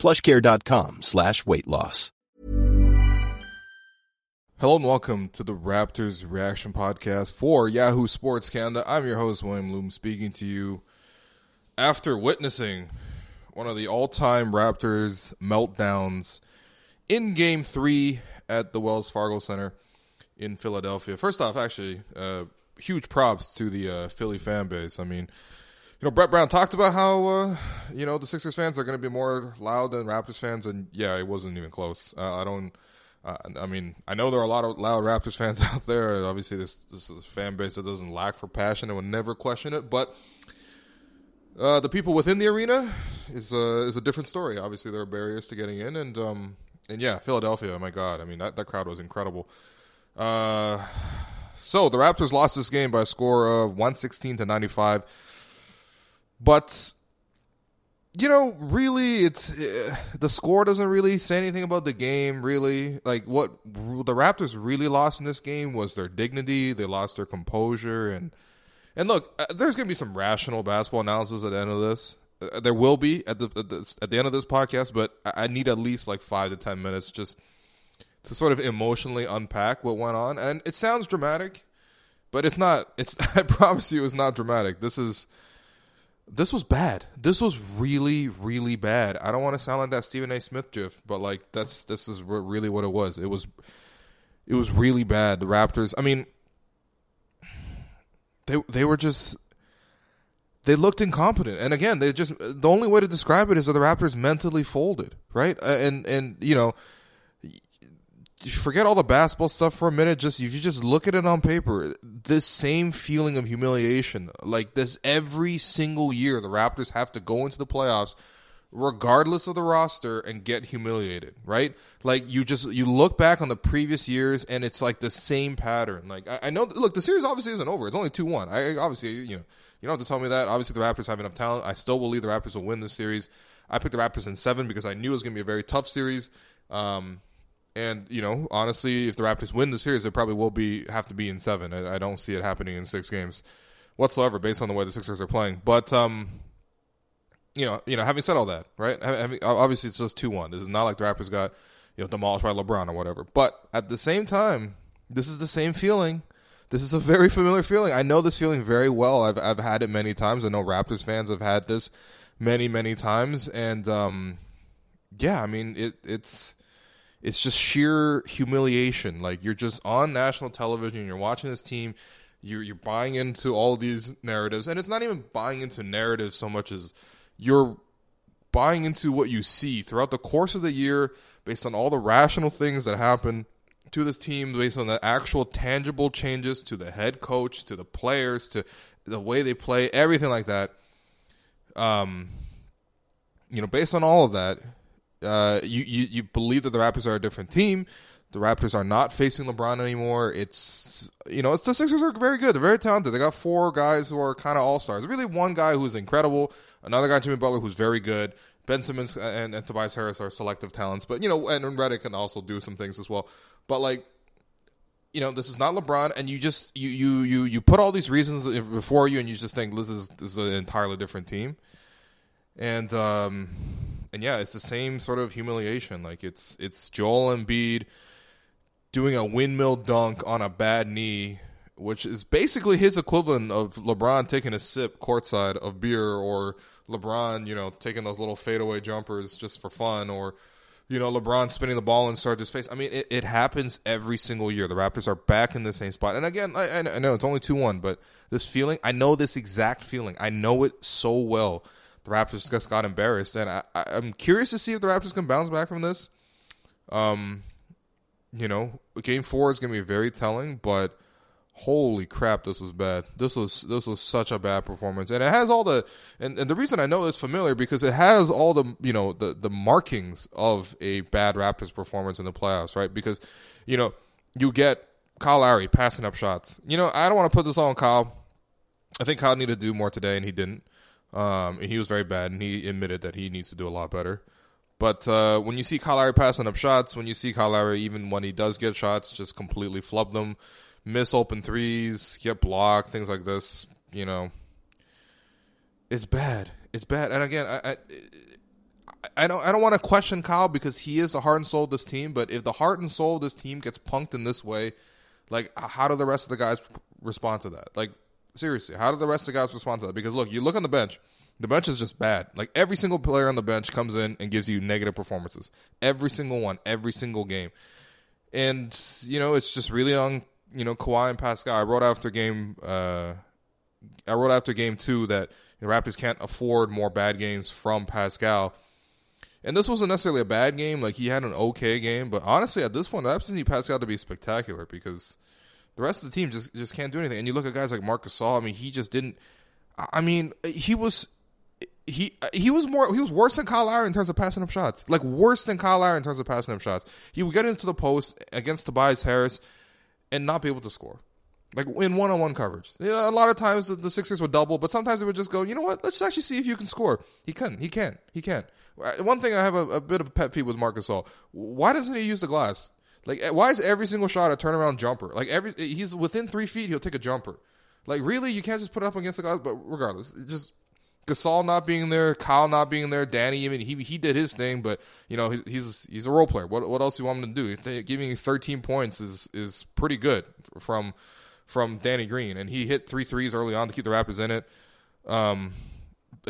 plushcare.com slash weight loss. Hello and welcome to the Raptors Reaction Podcast for Yahoo Sports Canada. I'm your host, William Lou, speaking to you after witnessing one of the all-time Raptors meltdowns in Game 3 at the Wells Fargo Center in Philadelphia. First off, actually, uh, huge props to the uh, Philly fan base. I mean, you know, Brett Brown talked about how uh, you know the Sixers fans are going to be more loud than Raptors fans, and yeah, it wasn't even close. Uh, I don't. Uh, I mean, I know there are a lot of loud Raptors fans out there. Obviously, this this is a fan base that doesn't lack for passion and would never question it. But uh, the people within the arena is uh, is a different story. Obviously, there are barriers to getting in, and um, and yeah, Philadelphia. My God, I mean that that crowd was incredible. Uh, so the Raptors lost this game by a score of one sixteen to ninety five. But you know, really, it's uh, the score doesn't really say anything about the game. Really, like what the Raptors really lost in this game was their dignity. They lost their composure, and and look, uh, there's going to be some rational basketball analysis at the end of this. Uh, there will be at the, at the at the end of this podcast, but I need at least like five to ten minutes just to sort of emotionally unpack what went on. And it sounds dramatic, but it's not. It's I promise you, it's not dramatic. This is this was bad. This was really, really bad. I don't want to sound like that Stephen A. Smith gif, but like that's this is really what it was. It was, it was really bad. The Raptors. I mean, they they were just they looked incompetent. And again, they just the only way to describe it is that the Raptors mentally folded, right? Uh, and and you know, forget all the basketball stuff for a minute. Just if you just look at it on paper, this same feeling of humiliation, like this every single year, the Raptors have to go into the playoffs, regardless of the roster, and get humiliated. Right? Like you just you look back on the previous years, and it's like the same pattern. Like I, I know, look, the series obviously isn't over. It's only two one. I obviously you know you don't have to tell me that. Obviously, the Raptors have enough talent. I still believe the Raptors will win this series. I picked the Raptors in seven because I knew it was going to be a very tough series. Um, and you know, honestly, if the Raptors win the series, it probably will be have to be in seven. I, I, don't see it happening in six games whatsoever, based on the way the Sixers are playing. But um, you know, you know, having said all that, right? Having, obviously, it's just two one. This is not like the Raptors got you know demolished by LeBron or whatever. But at the same time, this is the same feeling. This is a very familiar feeling. I know this feeling very well. I've I've had it many times. I know Raptors fans have had this many many times, and um, yeah, I mean it. It's it's just sheer humiliation. Like you're just on national television, you're watching this team, you're you're buying into all these narratives, and it's not even buying into narratives so much as you're buying into what you see throughout the course of the year, based on all the rational things that happen to this team, based on the actual tangible changes to the head coach, to the players, to the way they play, everything like that. Um, you know, based on all of that, uh, you, you you believe that the Raptors are a different team. The Raptors are not facing LeBron anymore. It's you know, it's the Sixers are very good. They're very talented. They got four guys who are kind of all stars. Really, one guy who's incredible. Another guy, Jimmy Butler, who's very good. Ben Simmons and, and Tobias Harris are selective talents, but you know, and, and Redick can also do some things as well. But like, you know, this is not LeBron, and you just you you you you put all these reasons before you, and you just think this is this is an entirely different team. And um, and yeah, it's the same sort of humiliation. Like it's it's Joel Embiid doing a windmill dunk on a bad knee, which is basically his equivalent of LeBron taking a sip courtside of beer, or LeBron, you know, taking those little fadeaway jumpers just for fun, or you know, LeBron spinning the ball in Sarge's face. I mean, it, it happens every single year. The Raptors are back in the same spot. And again, I, I know it's only 2 1, but this feeling, I know this exact feeling. I know it so well the Raptors just got embarrassed, and I, am curious to see if the Raptors can bounce back from this. Um, you know, Game Four is going to be very telling, but holy crap, this was bad. This was this was such a bad performance, and it has all the and, and the reason I know it's familiar because it has all the you know the the markings of a bad Raptors performance in the playoffs, right? Because you know you get Kyle Lowry passing up shots. You know I don't want to put this on Kyle. I think Kyle needed to do more today, and he didn't. Um, and he was very bad, and he admitted that he needs to do a lot better. But uh, when you see Kyle Lowry passing up shots, when you see Kyle Lowry, even when he does get shots, just completely flub them miss open threes, get blocked, things like this. You know, it's bad. It's bad. And again, I, I, I don't, I don't want to question Kyle because he is the heart and soul of this team. But if the heart and soul of this team gets punked in this way, like, how do the rest of the guys respond to that? Like, seriously, how do the rest of the guys respond to that? Because look, you look on the bench. The bench is just bad. Like every single player on the bench comes in and gives you negative performances. Every single one, every single game. And you know, it's just really on you know Kawhi and Pascal. I wrote after game. Uh, I wrote after game two that the Raptors can't afford more bad games from Pascal. And this wasn't necessarily a bad game. Like he had an okay game, but honestly, at this point, the Raptors need Pascal to be spectacular because the rest of the team just just can't do anything. And you look at guys like Marcus Gasol. I mean, he just didn't. I mean, he was he he was more he was worse than Kyle Lowry in terms of passing up shots. Like worse than Kyle Lowry in terms of passing up shots. He would get into the post against Tobias Harris and not be able to score. Like in one on one coverage. You know, a lot of times the, the, Sixers would double, but sometimes they would just go, you know what, let's actually see if you can score. He couldn't. He can't. He can't. Uh, one thing I have a, a bit of a pet peeve with Marcus Gasol. Why doesn't he use the glass? Like, uh, why is every single shot a turnaround jumper? Like, every he's within three feet, he'll take a jumper. Like, really, you can't just put up against the glass. But regardless, just Gasol not being there, Kyle not being there, Danny even he he did his thing, but you know he's he's a role player. What what else do you want him to do? Giving 13 points is is pretty good from from Danny Green, and he hit three threes early on to keep the Raptors in it. Um,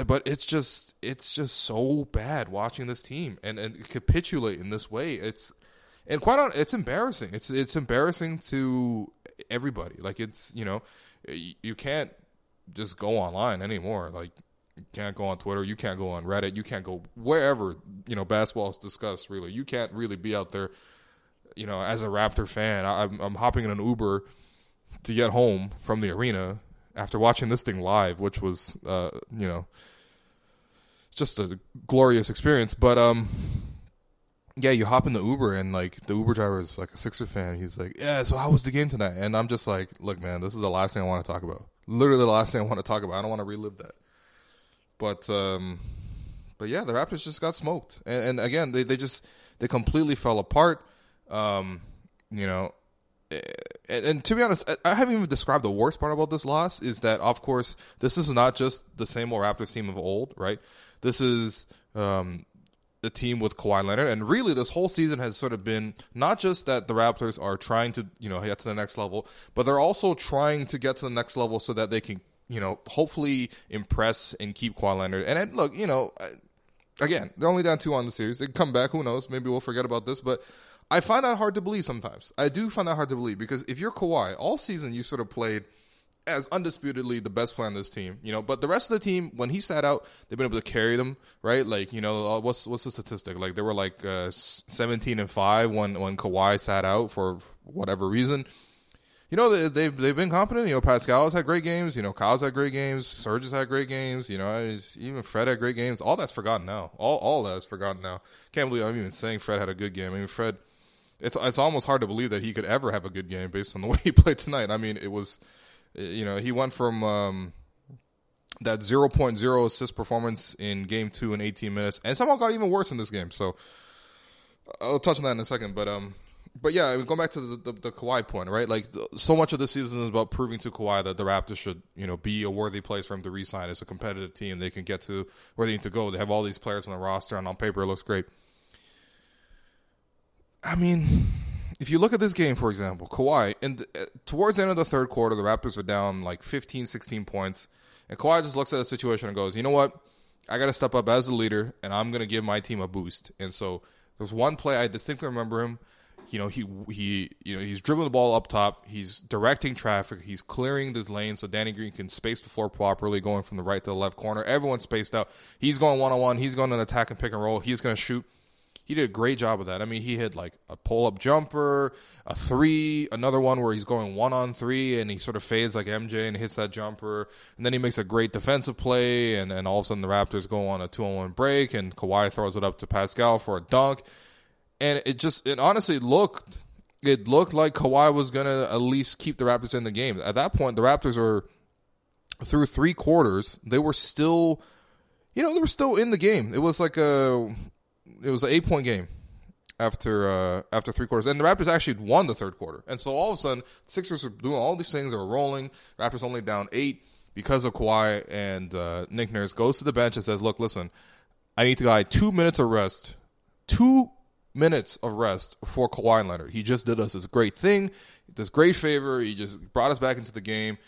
but it's just it's just so bad watching this team and and capitulate in this way. It's and quite on it's embarrassing. It's it's embarrassing to everybody. Like it's you know you can't just go online anymore. Like you can't go on Twitter. You can't go on Reddit. You can't go wherever you know basketball is discussed. Really, you can't really be out there. You know, as a Raptor fan, I'm, I'm hopping in an Uber to get home from the arena after watching this thing live, which was uh, you know just a glorious experience. But um, yeah, you hop in the Uber and like the Uber driver is like a Sixer fan. He's like, "Yeah, so how was the game tonight?" And I'm just like, "Look, man, this is the last thing I want to talk about. Literally the last thing I want to talk about. I don't want to relive that." But um, but yeah, the Raptors just got smoked, and, and again, they they just they completely fell apart. Um, you know, and, and, to be honest, I haven't even described the worst part about this loss is that, of course, this is not just the same old Raptors team of old, right? This is um, the team with Kawhi Leonard, and really, this whole season has sort of been not just that the Raptors are trying to, you know, get to the next level, but they're also trying to get to the next level so that they can you know, hopefully impress and keep Kawhi Leonard. And it, look, you know, again, they're only down two on the series. They can come back. Who knows? Maybe we'll forget about this. But I find that hard to believe sometimes. I do find that hard to believe because if you're Kawhi, all season you sort of played as undisputedly the best player on this team, you know. But the rest of the team, when he sat out, they've been able to carry them, right? Like, you know, uh, what's what's the statistic? Like they were like uh, seventeen and five when when Kawhi sat out for whatever reason you know they, they've they've been competent. You know, Pascal's had great games. You know, Kyle's had great games. Serge has had great games. You know, even Fred had great games. All that's forgotten now. All all that's forgotten now. Can't believe I'm even saying Fred had a good game. I mean, Fred. It's it's almost hard to believe that he could ever have a good game based on the way he played tonight. I mean, it was, you know, he went from um, that 0.0 assist performance in game two in 18 minutes, and somehow got even worse in this game. So I'll touch on that in a second. But um, but yeah, going back to the, the, the Kawhi point, right? Like so much of the season is about proving to Kawhi that the Raptors should, you know, be a worthy place for him to resign. It's a competitive team; they can get to where they need to go. They have all these players on the roster, and on paper, it looks great. I mean, if you look at this game, for example, Kawhi, and uh, towards the end of the third quarter, the Raptors are down like 15, 16 points, and Kawhi just looks at the situation and goes, "You know what? I got to step up as a leader, and I'm going to give my team a boost." And so there's one play I distinctly remember him. You know he he you know he's dribbling the ball up top. He's directing traffic. He's clearing this lane so danny green can space the floor properly going from the right to the left corner. Everyone's spaced out. He's going one-on-one. He's going to attack and pick and roll. He's going to shoot He did a great job of that. I mean, he hit like a pull up jumper, a three, another one where he's going one on three and he sort of fades like MJ and hits that jumper. And then he makes a great defensive play. And then all of a sudden the Raptors go on a two on one break and Kawhi throws it up to Pascal for a dunk. And it just, it honestly looked, it looked like Kawhi was to at least keep the Raptors in the game. At that point, the Raptors were through three quarters, they were still, you know, they were still in the game. It was like a, it was an eight point game after uh, after three quarters, and the Raptors actually won the third quarter. And so all of a sudden, Sixers were doing all these things. They were rolling. Raptors only down eight because of Kawhi, and uh, Nick Nurse goes to the bench and says, "Look, listen, I need to guy two minutes of rest, two minutes of rest for Kawhi Leonard. He just did us this great thing, this great favor. He just brought us back into the game."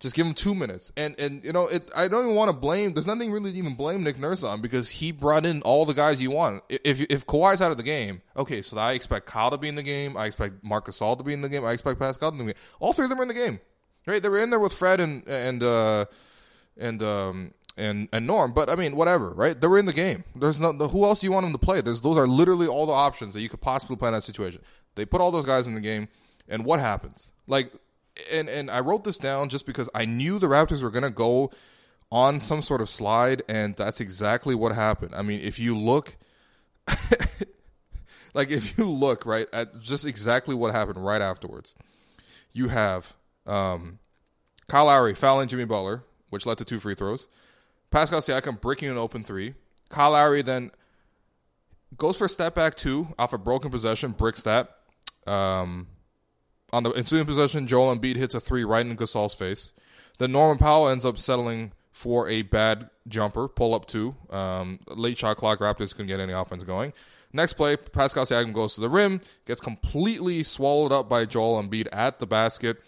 Just give him two minutes, and and you know it. I don't even want to blame. There's nothing really to even blame Nick Nurse on because he brought in all the guys you want. If if Kawhi's out of the game, okay, so I expect Kyle to be in the game. I expect Marcus Gasol to be in the game. I expect Pascal to be in the game. All three of them are in the game, right? They were in there with Fred and and uh, and um, and and Norm. But I mean, whatever, right? They were in the game. There's no who else you want them to play. There's those are literally all the options that you could possibly play in that situation. They put all those guys in the game, and what happens? Like and and I wrote this down just because I knew the Raptors were going to go on some sort of slide, and that's exactly what happened. I mean, if you look, like if you look right at just exactly what happened right afterwards, you have um, Kyle Lowry fouling Jimmy Butler, which led to two free throws. Pascal Siakam breaking an open three. Kyle Lowry then goes for a step back two off a broken possession, bricks that. Um, on the ensuing possession, Joel Embiid hits a three right in Gasol's face. Then Norman Powell ends up settling for a bad jumper, pull up two. Um, late shot clock, Raptors couldn't get any offense going. Next play, Pascal Siakam goes to the rim, gets completely swallowed up by Joel Embiid at the basket.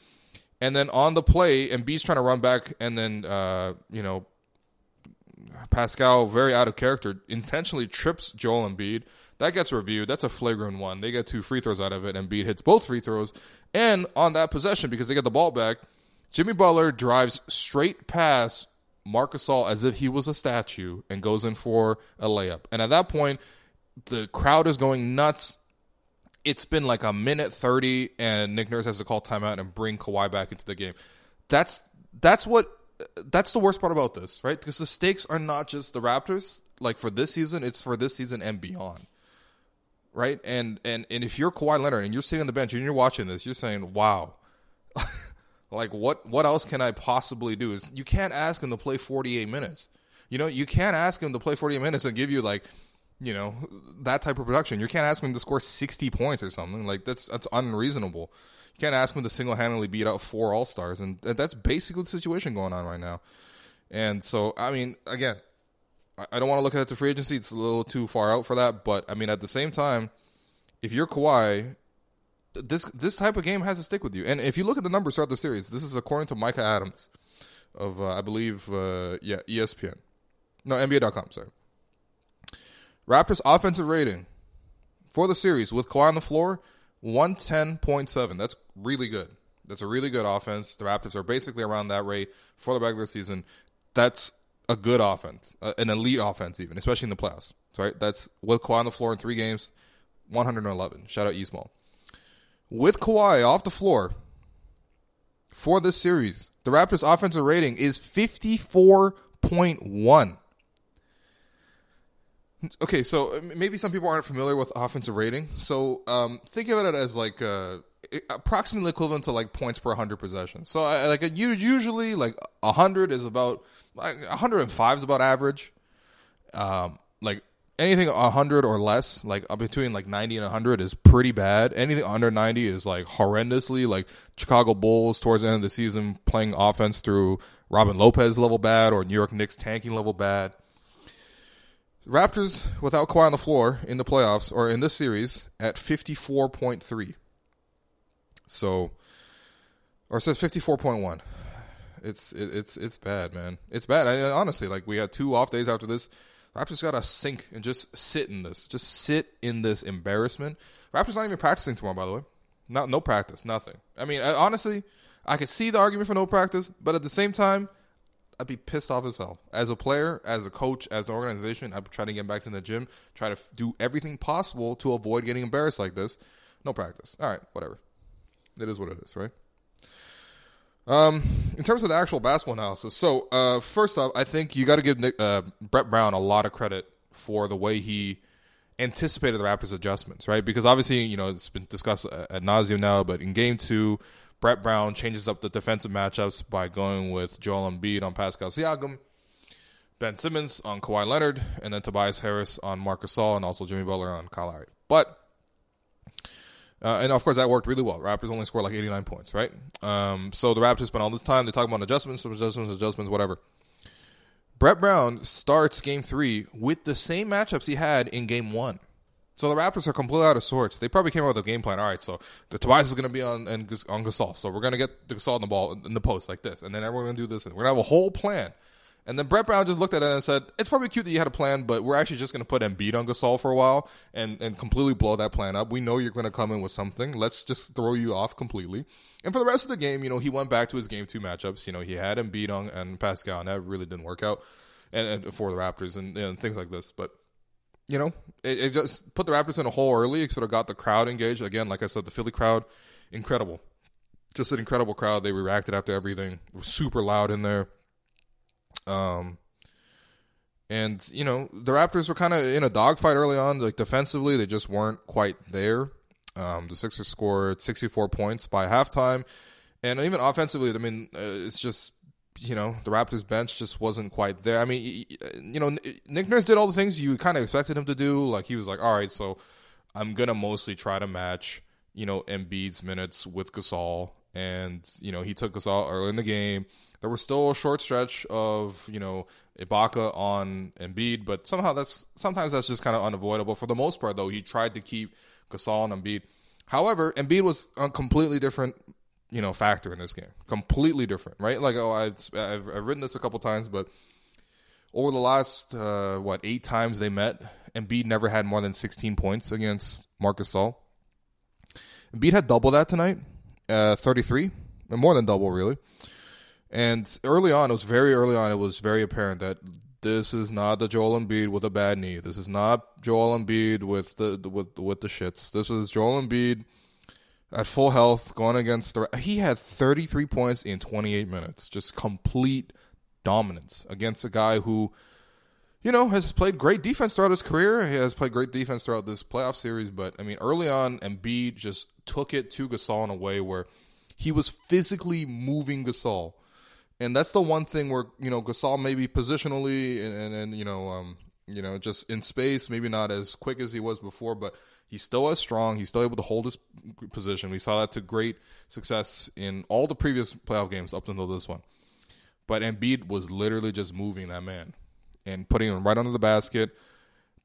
And then on the play, Embiid's trying to run back, and then, uh, you know, Pascal, very out of character, intentionally trips Joel Embiid. That gets reviewed. That's a flagrant one. They get two free throws out of it. And Embiid hits both free throws. And on that possession, because they get the ball back, Jimmy Butler drives straight past Marc Gasol as if he was a statue and goes in for a layup. And at that point, the crowd is going nuts. It's been like a minute 30, and Nick Nurse has to call timeout and bring Kawhi back into the game. That's that's what that's the worst part about this, right? Because the stakes are not just the Raptors, like for this season, it's for this season and beyond right? And and and if you're Kawhi Leonard and you're sitting on the bench and you're watching this, you're saying, "Wow." like what what else can I possibly do? Is you can't ask him to play 48 minutes. You know, you can't ask him to play 48 minutes and give you like, you know, that type of production. You can't ask him to score 60 points or something. Like that's that's unreasonable. You can't ask him to single-handedly beat out four All-Stars and that's basically the situation going on right now. And so, I mean, again, I don't want to look at the free agency; it's a little too far out for that. But I mean, at the same time, if you're Kawhi, this this type of game has to stick with you. And if you look at the numbers throughout the series, this is according to Micah Adams of uh, I believe uh, yeah ESPN, no NBA.com. Sorry. Raptors offensive rating for the series with Kawhi on the floor, one ten point seven. That's really good. That's a really good offense. The Raptors are basically around that rate for the regular season. That's a good offense, uh, an elite offense, even especially in the playoffs. Right, that's with Kawhi on the floor in three games, 111. Shout out Eastmall. With Kawhi off the floor for this series, the Raptors' offensive rating is 54.1. Okay, so maybe some people aren't familiar with offensive rating. So um, think of it as like uh, approximately equivalent to like points per 100 possessions. So uh, like usually like 100 is about like 105 is about average. Um, like anything 100 or less, like between like 90 and 100 is pretty bad. Anything under 90 is like horrendously like Chicago Bulls towards the end of the season playing offense through Robin Lopez level bad or New York Knicks tanking level bad. Raptors without Kawhi on the floor in the playoffs or in this series at 54.3. So or says 54.1 it's it's it's bad, man. It's bad. I, honestly, like we had two off days after this. Raptors got to sink and just sit in this. Just sit in this embarrassment. Raptors not even practicing tomorrow, by the way. Not no practice, nothing. I mean, I, honestly, I could see the argument for no practice, but at the same time, I'd be pissed off as hell. As a player, as a coach, as an organization, I'd try to get back in the gym, try to f- do everything possible to avoid getting embarrassed like this. No practice. All right, whatever. It is what it is, right? Um, in terms of the actual basketball analysis, so uh, first off, I think you got to give Nick, uh, Brett Brown a lot of credit for the way he anticipated the Raptors' adjustments, right? Because obviously, you know, it's been discussed at nauseum now, but in Game Two, Brett Brown changes up the defensive matchups by going with Joel Embiid on Pascal Siakam, Ben Simmons on Kawhi Leonard, and then Tobias Harris on Marc Gasol, and also Jimmy Butler on Kyle Lowry. But uh, and of course, that worked really well. Raptors only scored like 89 points, right? Um, so the Raptors spent all this time. They talk about adjustments, adjustments, adjustments, whatever. Brett Brown starts game three with the same matchups he had in game one. So the Raptors are completely out of sorts. They probably came up with a game plan. All right, so the Tobias is going to be on and on Gasol, so we're going to get Gasol in the ball in the post like this, and then everyone's going to do this. We're going to have a whole plan. And then Brett Brown just looked at it and said, "It's probably cute that you had a plan, but we're actually just going to put Embiid on Gasol for a while and and completely blow that plan up. We know you're going to come in with something. Let's just throw you off completely." And for the rest of the game, you know, he went back to his game two matchups. You know, he had Embiid on and Pascal, and that really didn't work out, and, and for the Raptors and, and, things like this. But you know, it, it just put the Raptors in a hole early. It sort of got the crowd engaged again. Like I said, the Philly crowd, incredible, just an incredible crowd. They reacted after everything. Super loud in there. Um, and you know the Raptors were kind of in a dogfight early on. Like defensively, they just weren't quite there. Um, the Sixers scored 64 points by halftime, and even offensively, I mean, uh, it's just you know the Raptors bench just wasn't quite there. I mean, you know, Nick Nurse did all the things you kind of expected him to do. Like he was like, all right, so I'm gonna mostly try to match you know Embiid's minutes with Gasol, and you know he took Gasol early in the game there was still a short stretch of you know Ibaka on Embiid, but somehow that's sometimes that's just kind of unavoidable. For the most part, though, he tried to keep Gasol and Embiid. However, Embiid was a completely different you know factor in this game, completely different, right? Like oh, I've, I've, I've written this a couple times, but over the last uh, what eight times they met, Embiid never had more than 16 points against Marcus Gasol. Embiid had double that tonight, uh, 33, more than double really. And early on, it was very early on, it was very apparent that this is not the Joel Embiid with a bad knee. This is not Joel Embiid with the with with the shits. This is Joel Embiid at full health going against the. He had 33 points in 28 minutes, just complete dominance against a guy who, you know, has played great defense throughout his career. He has played great defense throughout this playoff series. But I mean, early on, Embiid just took it to Gasol in a way where he was physically moving Gasol and that's the one thing where you know Gasol maybe positionally and, and, and you know um, you know just in space maybe not as quick as he was before, but he's still as strong. He's still able to hold his position. We saw that to great success in all the previous playoff games up until this one. But Embiid was literally just moving that man and putting him right under the basket,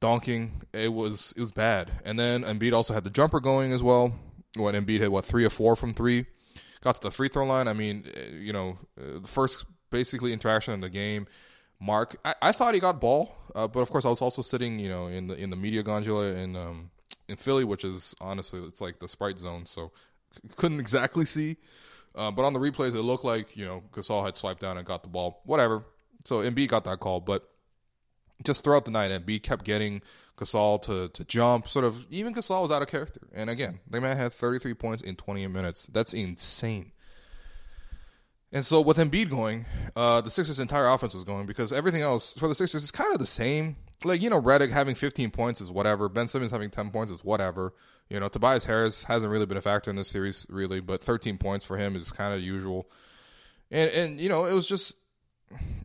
donking. It was it was bad. And then Embiid also had the jumper going as well. When Embiid had what three or four from three got to the free throw line. I mean, eh, you know, the uh, first basically interaction in the game. Mark, I, I thought he got ball, uh, but of course I was also sitting, you know, in the in the media gondola in um, in Philly, which is honestly it's like the sprite zone, so couldn't exactly see. Uh, but on the replays, it looked like you know Gasol had swiped down and got the ball. Whatever. So Embiid got that call, but just throughout the night, Embiid kept getting Gasol to to jump. Sort of even Gasol was out of character. And again, they man had 33 points in 28 minutes. That's insane. And so with Embiid going, uh, the Sixers' entire offense was going because everything else for the Sixers is kind of the same. Like you know, Redick having 15 points is whatever. Ben Simmons having 10 points is whatever. You know, Tobias Harris hasn't really been a factor in this series, really, but 13 points for him is kind of usual. And and you know, it was just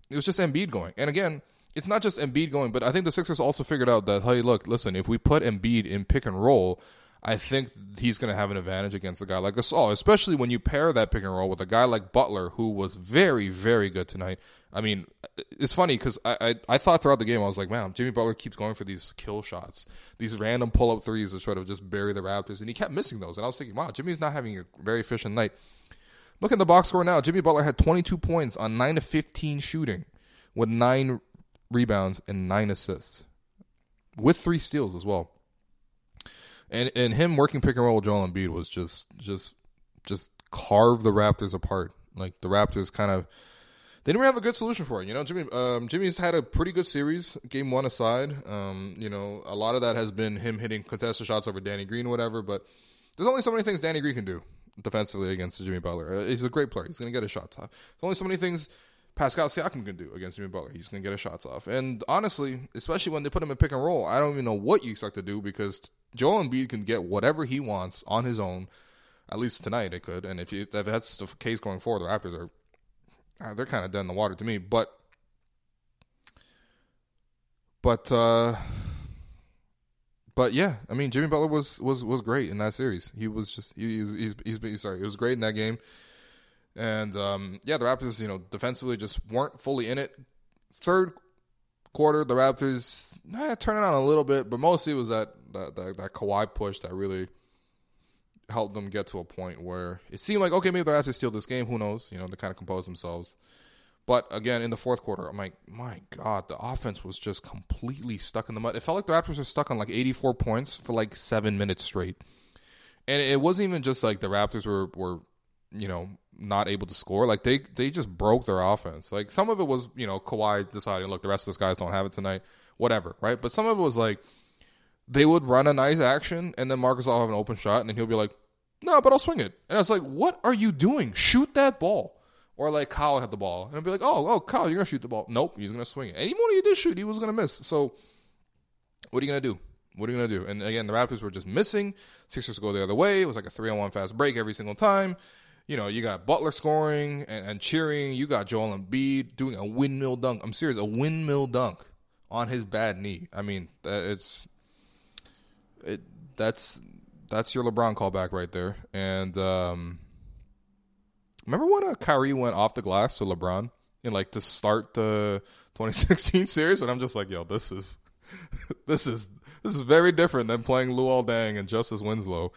it was just Embiid going. And again, it's not just Embiid going, but I think the Sixers also figured out that hey, look, listen, if we put Embiid in pick and roll, I think he's going to have an advantage against a guy like Gasol, especially when you pair that pick and roll with a guy like Butler, who was very, very good tonight. I mean, it's funny because I, I, I thought throughout the game I was like, man, Jimmy Butler keeps going for these kill shots, these random pull up threes to try to just bury the Raptors, and he kept missing those. And I was thinking, wow, Jimmy's not having a very efficient night. Look at the box score now. Jimmy Butler had 22 points on 9 of 15 shooting with nine rebounds and nine assists, with three steals as well. And and him working pick and roll with Joel Embiid was just just just carve the Raptors apart. Like the Raptors kind of they didn't have a good solution for it. You know, Jimmy um, Jimmy's had a pretty good series, game one aside. Um, you know, a lot of that has been him hitting contested shots over Danny Green, whatever. But there's only so many things Danny Green can do defensively against Jimmy Butler. Uh, he's a great player. He's going to get his shots off. There's only so many things Pascal Siakam can do against Jimmy Butler. He's going to get his shots off. And honestly, especially when they put him in pick and roll, I don't even know what you expect to do because Joel Embiid can get whatever he wants on his own. At least tonight it could. And if, you, if that's the case going forward, the Raptors are uh, they're kind of dead in the water to me. But but uh, but yeah, I mean Jimmy Butler was was was great in that series. He was just he, he's, he's he's he's sorry, he was great in that game. And um, yeah, the Raptors, you know, defensively just weren't fully in it. Third quarter, the Raptors eh, turned it on a little bit, but mostly it was that that that, that Kawhi push that really helped them get to a point where it seemed like okay, maybe the Raptors steal this game. Who knows? You know, they kind of compose themselves. But again, in the fourth quarter, I'm like, my God, the offense was just completely stuck in the mud. It felt like the Raptors were stuck on like 84 points for like seven minutes straight. And it wasn't even just like the Raptors were, were you know, not able to score. Like they, they just broke their offense. Like some of it was, you know, Kawhi deciding, look, the rest of those guys don't have it tonight, whatever, right? But some of it was like, they would run a nice action, and then Marcus will have an open shot, and then he'll be like, "No, but I'll swing it." And I was like, "What are you doing? Shoot that ball!" Or like Kyle had the ball, and I'd be like, "Oh, oh, Kyle, you're gonna shoot the ball." Nope, he's gonna swing it. And even when he did shoot, he was gonna miss. So, what are you gonna do? What are you gonna do? And again, the Raptors were just missing. Sixers go the other way. It was like a three on one fast break every single time. You know, you got Butler scoring and, and cheering. You got Joel Embiid doing a windmill dunk. I'm serious, a windmill dunk on his bad knee. I mean, it's it that's that's your LeBron callback right there. And um, remember when uh, Kyrie went off the glass to LeBron and like to start the 2016 series, and I'm just like, yo, this is this is this is very different than playing Luol Deng and Justice Winslow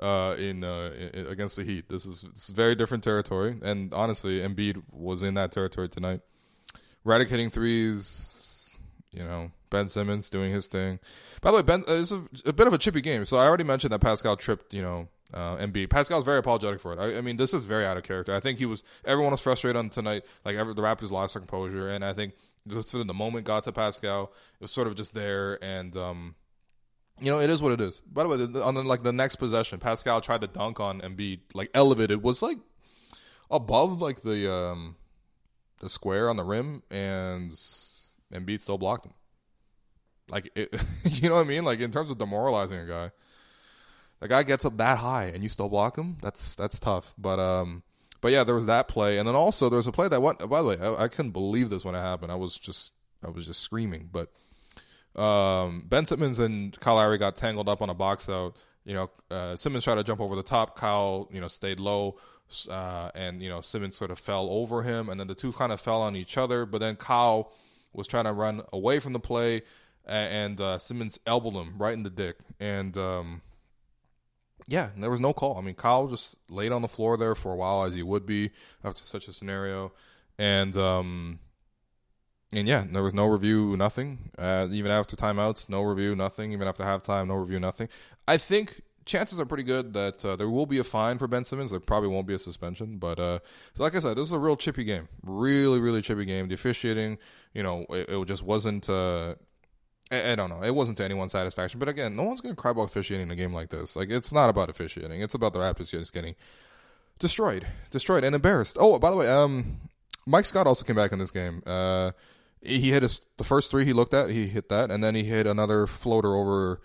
uh, in, uh, in, against the Heat. This is this is very different territory, and honestly, Embiid was in that territory tonight. Redick hitting threes, you know, Ben Simmons doing his thing. By the way, Ben uh, it's a, a, bit of a chippy game. So I already mentioned that Pascal tripped, you know, uh, Embiid. Pascal's very apologetic for it. I, I, mean, this is very out of character. I think he was. Everyone was frustrated on tonight. Like every, the Raptors lost their composure, and I think sort of the moment got to Pascal. It was sort of just there, and um, you know, it is what it is. By the way, on the, like the next possession, Pascal tried to dunk on Embiid, like elevated, was like above like the um the square on the rim, and Embiid still blocked him. Like, it, you know what I mean? Like in terms of demoralizing a guy, the guy gets up that high and you still block him. That's that's tough. But um, but yeah, there was that play, and then also there was a play that went. By the way, I, I couldn't believe this when it happened. I was just I was just screaming. But um, Ben Simmons and Kyle Lowry got tangled up on a box out. You know, uh, Simmons tried to jump over the top. Kyle, you know, stayed low. Uh, and you know Simmons sort of fell over him, and then the two kind of fell on each other. But then Kyle was trying to run away from the play, and uh, Simmons elbowed him right in the dick. And um, yeah, there was no call. I mean, Kyle just laid on the floor there for a while, as he would be after such a scenario. And um, and yeah, there was no review, nothing. Uh, even after timeouts, no review, nothing. Even after halftime, no review, nothing. I think chances are pretty good that uh, there will be a fine for Ben Simmons. There probably won't be a suspension, but uh, like I said, this is a real chippy game, really, really chippy game. The officiating, you know, it, it just wasn't. Uh, I, I, don't know. It wasn't to anyone's satisfaction, but again, no one's going to cry about officiating in a game like this. Like, it's not about officiating. It's about the Raptors just getting destroyed, destroyed, and embarrassed. Oh, by the way, um, Mike Scott also came back in this game. Uh, he hit his the first three he looked at. He hit that, and then he hit another floater over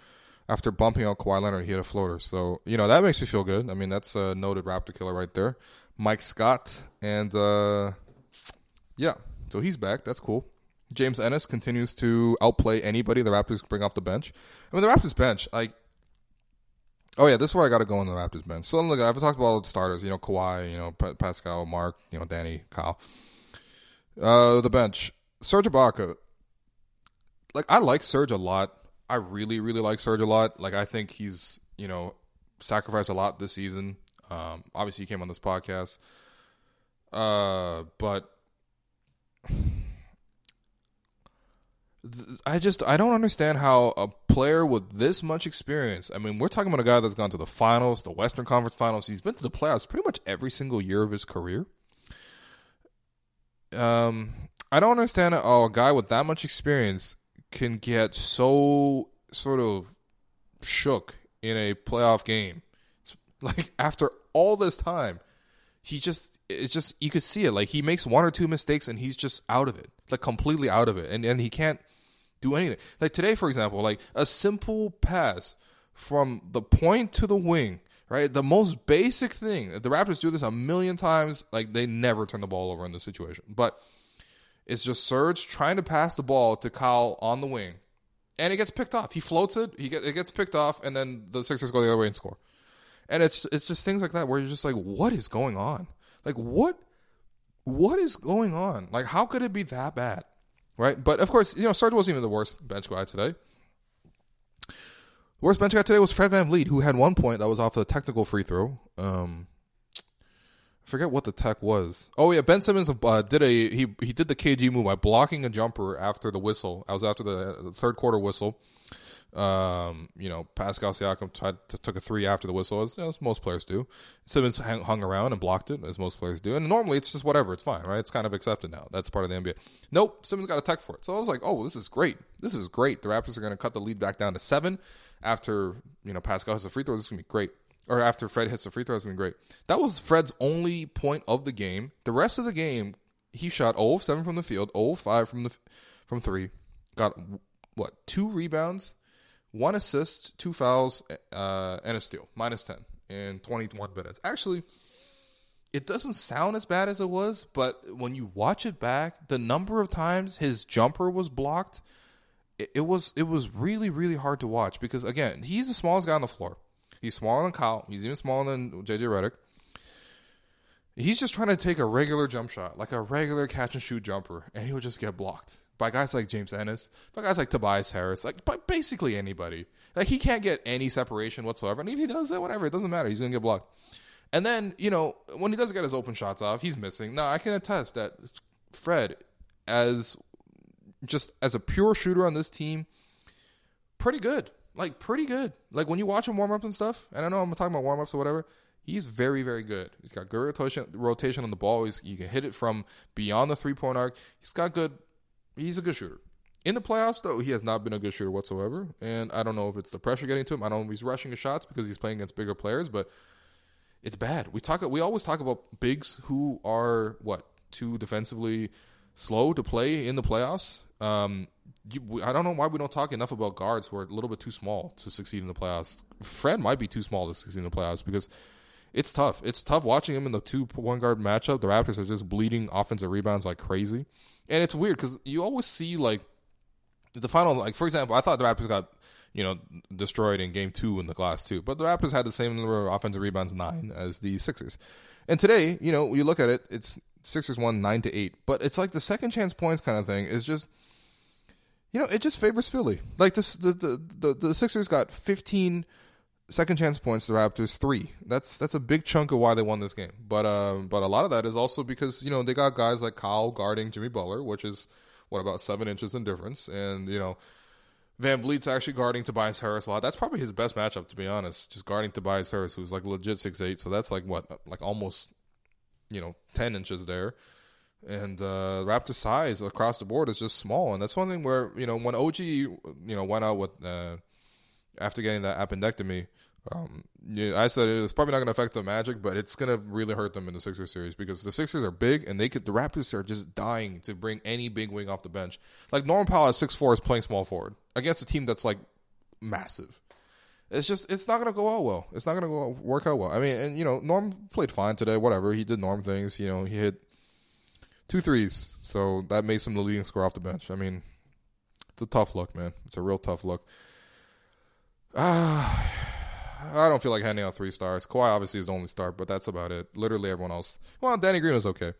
after bumping out Kawhi Leonard. He hit a floater, so you know that makes me feel good. I mean, that's a noted Raptor killer right there, Mike Scott, and uh, yeah, so he's back. That's cool. James Ennis continues to outplay anybody the Raptors bring off the bench. I mean, the Raptors bench, like, oh yeah, this is where I got to go on the Raptors bench. So look, I've talked about all the starters, you know, Kawhi, you know, Pascal, Mark, you know, Danny, Kyle. Uh, the bench, Serge Ibaka. Like, I like Serge a lot. I really, really like Serge a lot. Like, I think he's, you know, sacrificed a lot this season. Um, obviously, he came on this podcast. Uh, but I just I don't understand how a player with this much experience. I mean, we're talking about a guy that's gone to the finals, the Western Conference Finals. He's been to the playoffs pretty much every single year of his career. um, I don't understand how a guy with that much experience can get so sort of shook in a playoff game. Like after all this time, he just it's just you could see it. Like he makes one or two mistakes and he's just out of it, like completely out of it, and and he can't do anything. Like today, for example, like a simple pass from the point to the wing, right? The most basic thing. The Raptors do this a million times. Like they never turn the ball over in this situation, but it's just Serge trying to pass the ball to Kyle on the wing, and it gets picked off. He floats it. He get, it gets picked off, and then the Sixers go the other way and score. And it's it's just things like that where you're just like, what is going on? Like what what is going on? Like how could it be that bad? Right? But of course, you know, Serge wasn't even the worst bench guy today. The worst bench guy today was Fred VanVleet, who had one point that was off a technical free throw. Um, forget what the tech was. Oh yeah, Ben Simmons uh, did a he he did the KG move by blocking a jumper after the whistle. I was after the, third quarter whistle. Um, you know, Pascal Siakam tried to, took a three after the whistle, as, as most players do. Simmons hung, hung, around and blocked it, as most players do. And normally it's just whatever, it's fine, right? It's kind of accepted now. That's part of the NBA. Nope, Simmons got a tech for it. So I was like, oh, this is great. This is great. The Raptors are going to cut the lead back down to seven after you know Pascal has a free throw. This is going to be great. Or after Fred hits a free throw, it's going to be great. That was Fred's only point of the game. The rest of the game, he shot 0 of 7 from the field, 0 of 5 from the from three, got what two rebounds one assist, two fouls, uh, and a steal, minus 10 in 21 minutes. Actually, it doesn't sound as bad as it was, but when you watch it back, the number of times his jumper was blocked, it, it was it was really really hard to watch because again, he's the smallest guy on the floor. He's smaller than Kyle. He's even smaller than JJ Redick. He's just trying to take a regular jump shot, like a regular catch and shoot jumper, and he'll just get blocked by guys like James Ennis, by guys like Tobias Harris, like by basically anybody. Like he can't get any separation whatsoever. And if he does that, whatever, it doesn't matter. He's gonna get blocked. And then, you know, when he does get his open shots off, he's missing. Now I can attest that Fred, as just as a pure shooter on this team, pretty good. Like pretty good. Like when you watch him warm up and stuff, and I know I'm talking about warm ups or whatever, he's very, very good. He's got good rotation, rotation on the ball. He's, you can hit it from beyond the three point arc. He's got good he's a good shooter. In the playoffs, though, he has not been a good shooter whatsoever. And I don't know if it's the pressure getting to him. I don't know if he's rushing his shots because he's playing against bigger players, but it's bad. We talk. We always talk about bigs who are what too defensively slow to play in the playoffs. Um, you, I don't know why we don't talk enough about guards who are a little bit too small to succeed in the playoffs. Fred might be too small to succeed in the playoffs because it's tough. It's tough watching him in the two one guard matchup. The Raptors are just bleeding offensive rebounds like crazy, and it's weird because you always see like the final. Like for example, I thought the Raptors got you know destroyed in Game Two in the glass too, but the Raptors had the same number of offensive rebounds nine as the Sixers. And today, you know, you look at it, it's Sixers won nine to eight, but it's like the second chance points kind of thing is just. You know, it just favors Philly. Like this, the the the, the Sixers got 15 second chance points the Raptors three. That's that's a big chunk of why they won this game. But um, but a lot of that is also because you know they got guys like Kyle guarding Jimmy Butler, which is what about seven inches in difference, and you know VanVleet's actually guarding Tobias Harris a lot. That's probably his best matchup to be honest. Just guarding Tobias Harris, who's like legit six eight. So that's like what like almost you know ten inches there. And uh, Raptor size across the board is just small, and that's one thing where you know when OG you know went out with uh, after getting that appendectomy, um, yeah, I said it's probably not going to affect the Magic, but it's going to really hurt them in the Sixers series because the Sixers are big and they could. The Raptors are just dying to bring any big wing off the bench. Like Norman Powell at six four is playing small forward against a team that's like massive. It's just it's not going to go out well. It's not going to work out well. I mean, and you know, Norm played fine today. Whatever he did, Norm things. You know, he hit two threes, so that makes him the leading scorer off the bench. I mean, it's a tough look, man. It's a real tough look. Ah. I don't feel like handing out three stars. Kawhi obviously is the only star, but that's about it. Literally everyone else. Well, Danny Green was okay.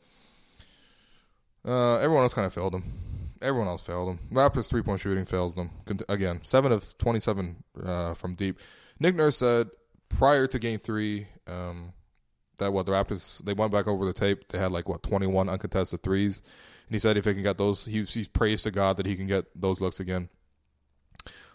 Uh, everyone else kind of failed him. Everyone else failed him. Raptors three point shooting fails them again. Seven of twenty seven uh, from deep. Nick Nurse said prior to Game Three um, that what the Raptors they went back over the tape. They had like what twenty one uncontested threes, and he said if he can get those, he, he's praised to God that he can get those looks again.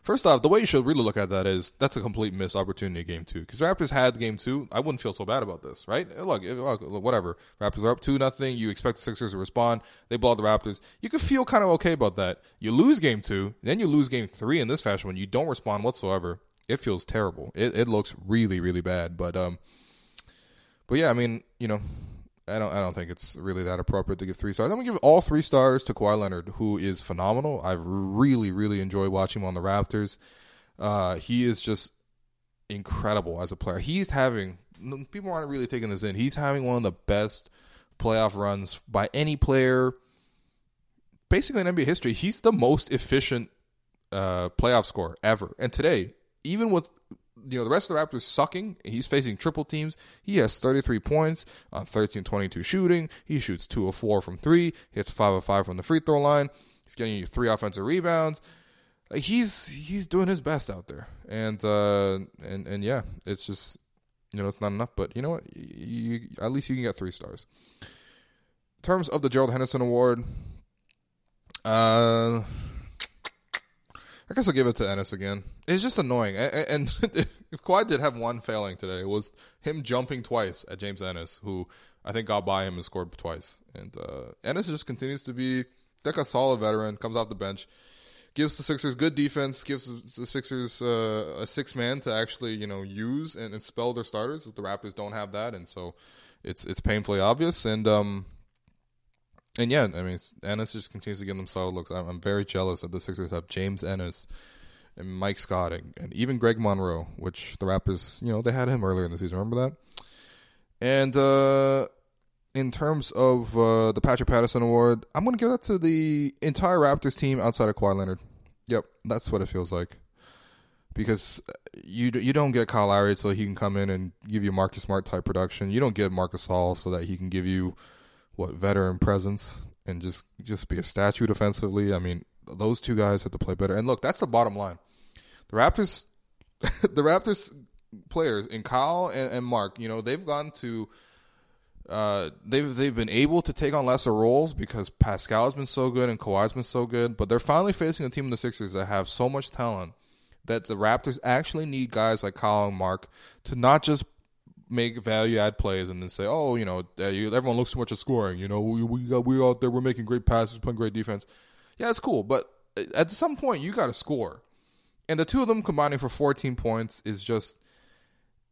First off, the way you should really look at that is that's a complete missed opportunity game two. Because Raptors had game two, I wouldn't feel so bad about this, right? Look, look, whatever. Raptors are up two nothing. You expect the Sixers to respond. They blow the Raptors. You could feel kind of okay about that. You lose game two, then you lose game three in this fashion when you don't respond whatsoever. It feels terrible. It it looks really really bad. But um, but yeah, I mean, you know, I don't I don't think it's really that appropriate to give three stars. I'm gonna give all three stars to Kawhi Leonard, who is phenomenal. I've really really enjoyed watching him on the Raptors. Uh, he is just incredible as a player. He's having people aren't really taking this in. He's having one of the best playoff runs by any player, basically in NBA history. He's the most efficient uh, playoff scorer ever. And today, even with you know the rest of the Raptors sucking. He's facing triple teams. He has 33 points on 13-22 shooting. He shoots 2 of 4 from 3, hits 5 of 5 from the free throw line. He's getting you 3 offensive rebounds. He's he's doing his best out there. And uh and and yeah, it's just you know, it's not enough, but you know what? You, at least you can get 3 stars. In terms of the Gerald Henderson award, uh I guess I'll give it to Ennis again. It's just annoying. And, if Kawhi did have one failing today, it was him jumping twice at James Ennis, who I think got by him and scored twice. And uh, Ennis just continues to be like a solid veteran, comes off the bench, gives the Sixers good defense, gives the Sixers uh, a six man to actually you know use and, and spell their starters. The Raptors don't have that, and so it's it's painfully obvious. And um, and yeah, I mean, Ennis just continues to give them solid looks. I'm, I'm, very jealous that the Sixers have James Ennis and Mike Scott and, and, even Greg Monroe, which the Raptors, you know, they had him earlier in the season. Remember that? And uh, in terms of uh, the Patrick Patterson Award, I'm going to give that to the entire Raptors team outside of Kawhi Leonard. Yep, that's what it feels like. Because you you don't get Kyle Lowry so he can come in and give you Marcus Smart type production. You don't get Marc Gasol so that he can give you – what veteran presence and just just be a statue defensively. I mean, those two guys have to play better. And look, that's the bottom line. The Raptors, the Raptors players in Kyle and, and Mark, you know, they've gone to. Uh, they've they've been able to take on lesser roles because Pascal's been so good and Kawhi's been so good, but they're finally facing a team in the Sixers that have so much talent that the Raptors actually need guys like Kyle and Mark to not just make value add plays and then say, oh, you know, uh, everyone looks too much at scoring. You know, we we got we out there, we're making great passes, playing great defense. Yeah, it's cool, but uh, at some point you got to score, and the two of them combining for 14 points is just.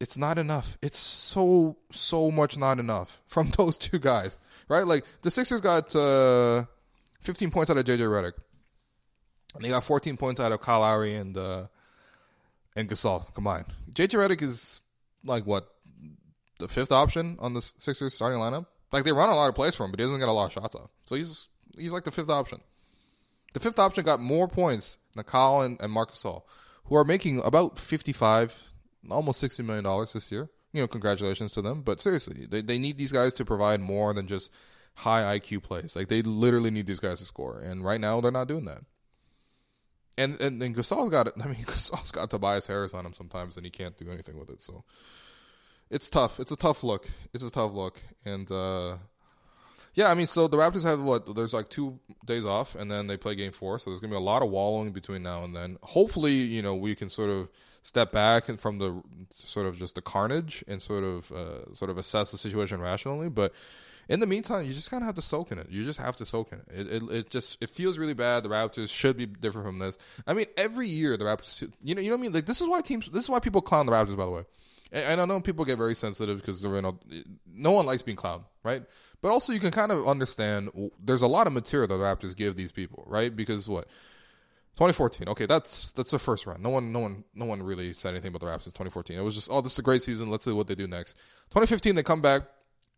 It's not enough. It's so so much not enough from those two guys, right? Like the Sixers got uh, 15 points out of JJ Redick, and they got 14 points out of Kyle Lowry and uh, and Gasol combined. JJ Redick is like what the fifth option on the Sixers starting lineup. Like they run a lot of plays for him, but he doesn't get a lot of shots off. So he's he's like the fifth option. The fifth option got more points than Kyle and, and Marc Gasol, who are making about fifty five, almost sixty million dollars this year. You know, congratulations to them. But seriously, they they need these guys to provide more than just high IQ plays. Like they literally need these guys to score, and right now they're not doing that. And and, and Gasol's got it. I mean, Gasol's got Tobias Harris on him sometimes, and he can't do anything with it. So it's tough. It's a tough look. It's a tough look, and uh, yeah, I mean, so the Raptors have what? There's like two days off, and then they play Game Four. So there's gonna be a lot of wallowing between now and then. Hopefully, you know, we can sort of step back and from the sort of just the carnage and sort of uh, sort of assess the situation rationally. But in the meantime, you just kind of have to soak in it. You just have to soak in it. It, it. it just it feels really bad. The Raptors should be different from this. I mean, every year the Raptors, you know, you know what I mean. Like this is why teams. This is why people clown the Raptors. By the way and I know people get very sensitive because they're in a, no one likes being clowned, right? But also you can kind of understand there's a lot of material that the Raptors give these people, right? Because what 2014, okay, that's that's the first run. No one, no one, no one really said anything about the Raptors. 2014, it was just, oh, this is a great season. Let's see what they do next. 2015, they come back.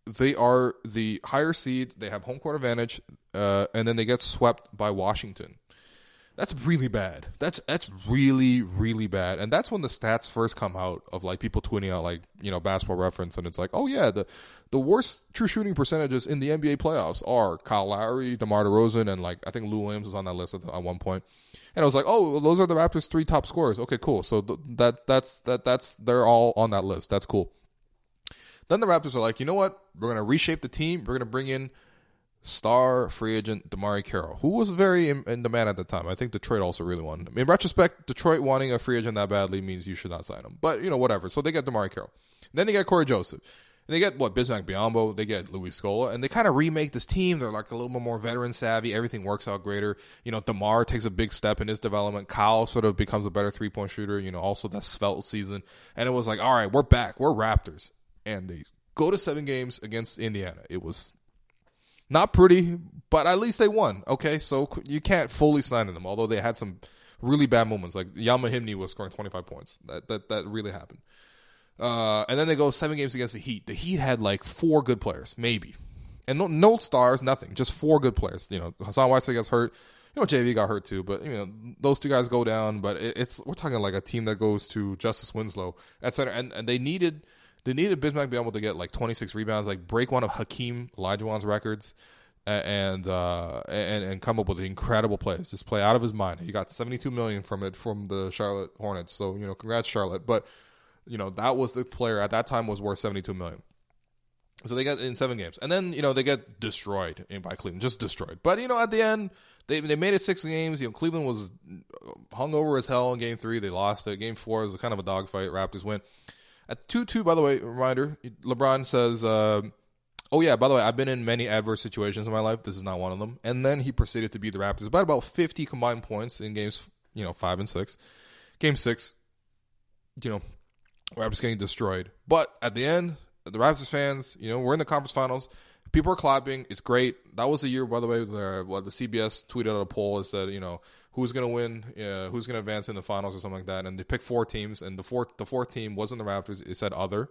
They are the higher seed. They have home court advantage, uh, and then they get swept by Washington. That's really bad. That's that's really really bad. And that's when the stats first come out of like people tweeting out like you know basketball reference, and it's like, oh yeah, the the worst true shooting percentages in the NBA playoffs are Kyle Lowry, DeMar DeRozan, and like I think Lou Williams was on that list at, at one point. And I was like, oh, those are the Raptors' three top scorers. Okay, cool. So th- that that's that that's they're all on that list. That's cool. Then the Raptors are like, you know what? We're gonna reshape the team. We're gonna bring in star free agent DeMarre Carroll, who was very in, in, demand at the time. I think Detroit also really him. In retrospect, Detroit wanting a free agent that badly means you should not sign him. But, you know, whatever. So they get DeMarre Carroll. Then they get Cory Joseph. And they get, what, Bismack Biyombo, They get Luis Scola. And they kind of remake this team. They're like a little bit more veteran savvy. Everything works out greater. You know, DeMar takes a big step in his development. Kyle sort of becomes a better three point shooter. You know, also that svelte season. And it was like, all right, we're back. We're Raptors. And they go to seven games against Indiana. It was not pretty, but at least they won. Okay, so you can't fully sign in them, although they had some really bad moments. Like Ian Mahinmi was scoring 25 points. That that that really happened. Uh, and then they go seven games against the Heat. The Heat had like four good players, maybe, and no, no stars, nothing, just four good players. You know, Hassan Whiteside gets hurt. You know, JV got hurt too, but you know those two guys go down. But it's we're talking like a team that goes to Justice Winslow at center, and, and they needed they needed Bismack Biyombo to get like 26 rebounds, like break one of Hakeem Olajuwon's records, and uh, and and come up with incredible plays. Just play out of his mind. He got 72 million from it from the Charlotte Hornets. So you know, congrats Charlotte. But you know that was the player at that time was worth 72 million. So they got in seven games, and then you know they get destroyed by Cleveland, just destroyed. But you know at the end they they made it six games. You know Cleveland was hung over as hell in Game Three. They lost it. Game Four was kind of a dogfight. Raptors win. At 2 2, by the way, reminder LeBron says, uh, Oh, yeah, by the way, I've been in many adverse situations in my life. This is not one of them. And then he proceeded to beat the Raptors by about 50 combined points in games, you know, five and six. Game six, you know, Raptors getting destroyed. But at the end, the Raptors fans, you know, we're in the conference finals. People are clapping. It's great. That was the year, by the way, where the CBS tweeted out a poll and said, you know, who's going to win, uh, who's going to advance in the finals or something like that. And they picked four teams, and the fourth the fourth team wasn't the Raptors. It said other,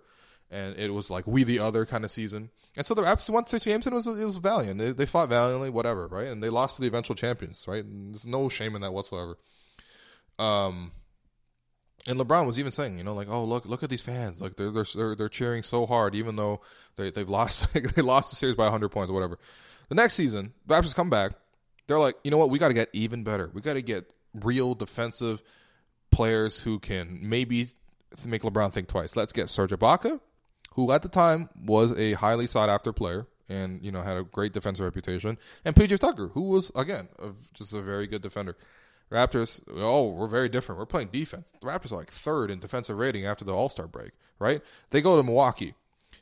and it was like we the other kind of season. And so the Raptors won six games, and it was it was valiant. They, they fought valiantly, whatever, right? And they lost to the eventual champions, right? And there's no shame in that whatsoever. Um. And LeBron was even saying, you know, like, oh look, look at these fans, like they're they're they're, cheering so hard, even though they they've lost they lost the series by 100 points or whatever. The next season, the Raptors come back, they're like, you know what? We got to get even better. We got to get real defensive players who can maybe make LeBron think twice. Let's get Serge Ibaka, who at the time was a highly sought after player and you know had a great defensive reputation, and PJ Tucker, who was again just a very good defender. Raptors, oh, we're very different. We're playing defense. The Raptors are like third in defensive rating after the All Star break, right? They go to Milwaukee,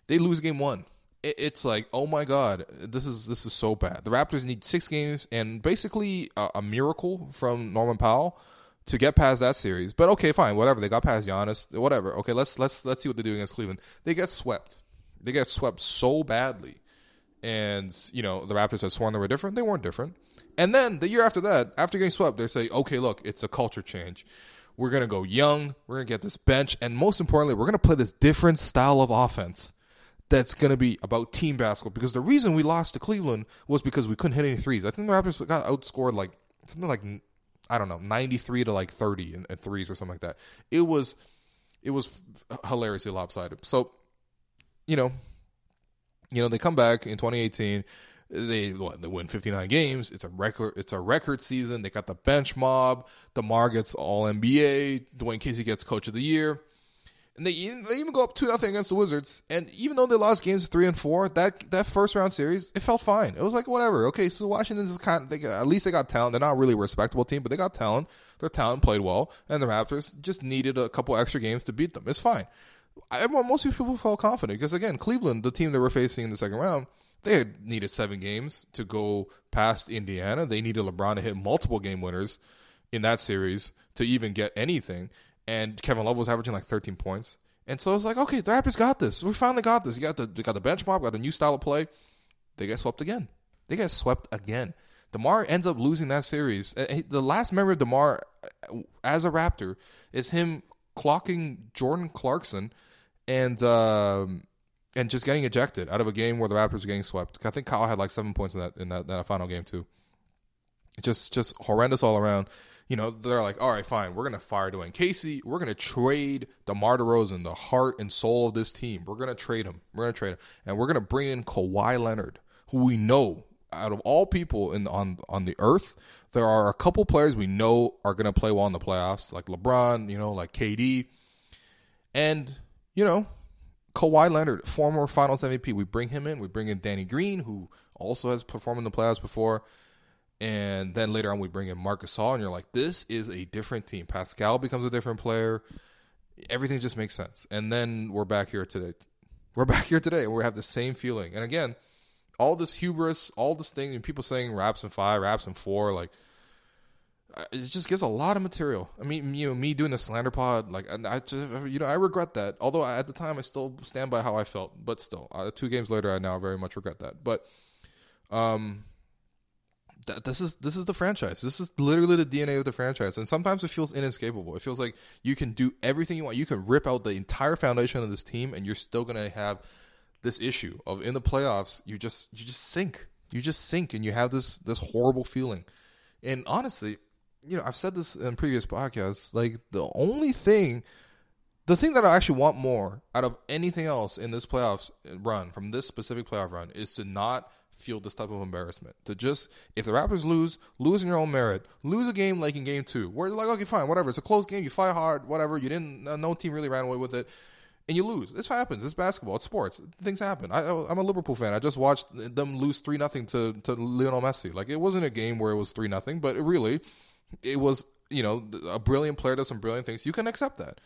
they lose game one it's like oh my god this is this is so bad. The raptors need six games and basically a, a, miracle from norman powell to get past that series. But okay fine whatever. They got past Giannis whatever. Okay let's let's let's see what they do against cleveland. They get swept. They get swept so badly. And you know the raptors had sworn they were different. They weren't different. And then the year after that after getting swept they say okay look it's a culture change. We're going to go young. We're going to get this bench. And most importantly we're going to play this different style of offense that's going to be about team basketball because the reason we lost to Cleveland was because we couldn't hit any threes. I think the Raptors got outscored like something like I don't know, 93 to like 30 in, in threes or something like that. It was it was hilariously lopsided. So, you know, you know, they come back in 2018 they what, they win 59 games. It's a record. It's a record season. They got the bench mob. DeMar gets All NBA. Dwane Casey gets Coach of the Year and they even, they even go up two nothing against the Wizards. And even though they lost games three and four, that that first round series it felt fine. It was like whatever. Okay, so Washington's kind of they at least they got talent. They're not really a respectable team, but they got talent. Their talent played well, and the Raptors just needed a couple extra games to beat them. It's fine. Everyone, most people felt confident because again, Cleveland, the team they were facing in the second round, they had needed seven games to go past Indiana. They needed LeBron to hit multiple game winners in that series to even get anything and Kevin Love was averaging like 13 points. And so it's like, okay, the Raptors got this. We finally got this. You got the you got the bench mob, got a new style of play. They get swept again. They get swept again. DeMar ends up losing that series. The last memory of DeMar uh, as a Raptor is him clocking Jordan Clarkson and um, and just getting ejected out of a game where the Raptors were getting swept. I think Kyle had like seven points in that in that, that final game too. Just just horrendous all around you know, they're like, all right, fine, we're gonna fire Dwane Casey. We're gonna trade DeMar DeRozan, the heart and soul of this team. We're gonna trade him. We're gonna trade him, and we're gonna bring in Kawhi Leonard, who we know out of all people in on on the earth, there are a couple players we know are gonna play well in the playoffs, like LeBron, you know, like KD, and you know, Kawhi Leonard, former Finals MVP, we bring him in. We bring in Danny Green, who also has performed in the playoffs before. And then later on, we bring in Marcus Gasol, and you're like, this is a different team. Pascal becomes a different player. Everything just makes sense. And then we're back here today. We're back here today, and we have the same feeling. And again, all this hubris, all this thing, and people saying raps and five, raps and four, like it just gives a lot of material. I mean, you know, me doing the slander pod, like I just, you know, I regret that. Although at the time I still stand by how I felt, but still, uh, two games later, I now very much regret that. But, um, this is this is the franchise. This is literally the DNA of the franchise, and sometimes it feels inescapable. It feels like you can do everything you want. You can rip out the entire foundation of this team, and you're still gonna have this issue of in the playoffs. You just you just sink. You just sink, and you have this this horrible feeling. And honestly, you know, I've said this in previous podcasts. Like the only thing, the thing that I actually want more out of anything else in this playoffs run from this specific playoff run is to not feel this type of embarrassment. To just if the Raptors lose, lose in your own merit, lose a game like in Game Two, where like, okay, fine, whatever, it's a close game, you fight hard, whatever, you didn't, uh, no team really ran away with it. And you lose. This happens. It's basketball. It's sports. Things happen. I, am a Liverpool fan. I just watched them lose three nothing to to Lionel Messi. Like it wasn't a game where it was three nothing, but it really, it was you know a brilliant player does some brilliant things. You can accept that.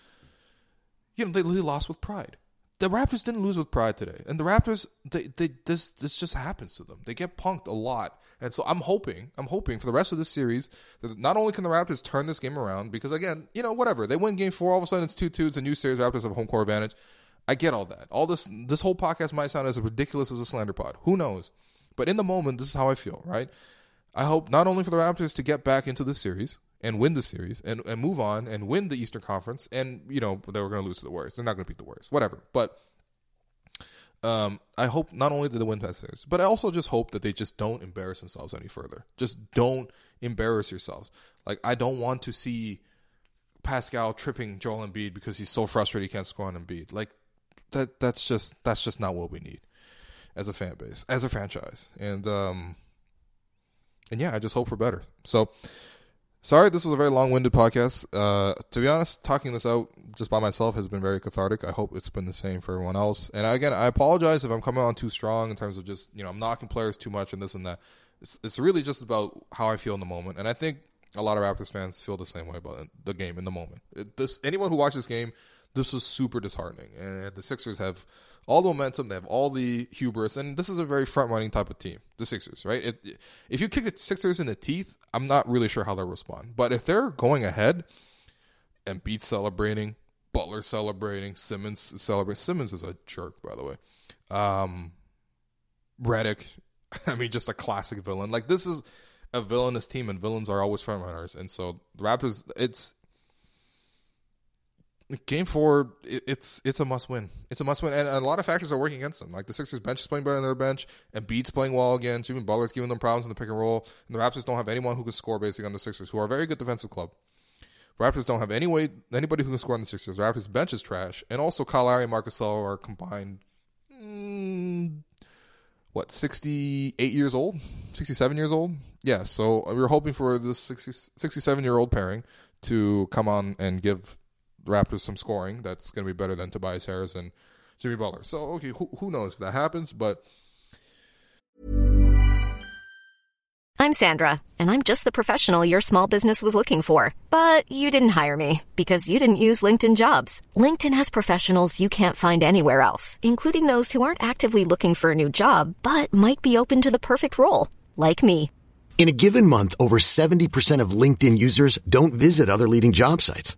You know they, they lost with pride the Raptors didn't lose with pride today, and the Raptors they, they this this just happens to them. They get punked a lot, and so I'm hoping I'm hoping for the rest of this series that not only can the Raptors turn this game around because again you know whatever they win Game Four all of a sudden it's two two it's a new series Raptors have home court advantage. I get all that. All this this whole podcast might sound as ridiculous as a slander pod. Who knows? But in the moment, this is how I feel. Right? I hope not only for the Raptors to get back into the series, and win the series and, and move on and win the Eastern Conference. And, you know, they were going to lose to the Warriors. They're not going to beat the Warriors. Whatever. But um, I hope not only did they win that series, but I also just hope that they just don't embarrass themselves any further. Just don't embarrass yourselves. Like, I don't want to see Pascal tripping Joel Embiid because he's so frustrated he can't score on Embiid. Like, that that's just that's just not what we need as a fan base, as a franchise. And um and yeah, I just hope for better. So Sorry, this was a very long-winded podcast. Uh, to be honest, talking this out just by myself has been very cathartic. I hope it's been the same for everyone else. And again, I apologize if I'm coming on too strong in terms of just you know I'm knocking players too much and this and that. It's, it's really just about how I feel in the moment, and I think a lot of Raptors fans feel the same way about the game in the moment. It, this anyone who watched this game, this was super disheartening, and the Sixers have all the momentum, they have all the hubris, and this is a very front running type of team, the Sixers, right? It, if you kick the Sixers in the teeth, I'm not really sure how they'll respond. But if they're going ahead and beat celebrating, Butler celebrating, Simmons celebrating, Simmons is a jerk, by the way. Um, Redick, I mean, just a classic villain. Like this is a villainous team, and villains are always front runners. And so the Raptors, it's Game four, it's it's a must win. It's a must win, and a lot of factors are working against them. Like the Sixers bench is playing better than their bench, and Beats playing well again. Jimmy Butler's giving them problems in the pick and roll, and the Raptors don't have anyone who can score basically on the Sixers, who are a very good defensive club. Raptors don't have any way anybody who can score on the Sixers. Raptors bench is trash, and also Kyle Lowry and Marc Gasol are combined. Mm, what sixty eight years old, sixty seven years old? Yeah. So we were hoping for this 67 year old pairing to come on and give Raptors some scoring that's going to be better than Tobias Harris and Jimmy Butler. So, okay, who, who knows if that happens, but. I'm Sandra, and I'm just the professional your small business was looking for. But you didn't hire me because you didn't use LinkedIn jobs. LinkedIn has professionals you can't find anywhere else, including those who aren't actively looking for a new job but might be open to the perfect role, like me. In a given month, over 70% of LinkedIn users don't visit other leading job sites.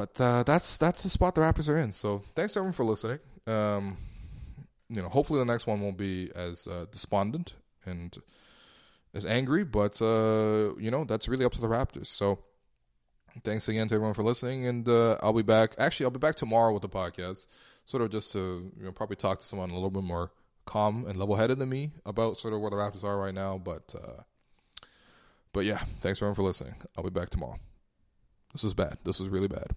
But uh, that's that's the spot the Raptors are in. So thanks everyone for listening. Um, you know, hopefully the next one won't be as uh, despondent and as angry. But uh, you know, that's really up to the Raptors. So thanks again to everyone for listening, and uh, I'll be back. Actually, I'll be back tomorrow with the podcast, sort of just to you know probably talk to someone a little bit more calm and level headed than me about sort of where the Raptors are right now. But uh, but yeah, thanks everyone for listening. I'll be back tomorrow. This is bad. This is really bad.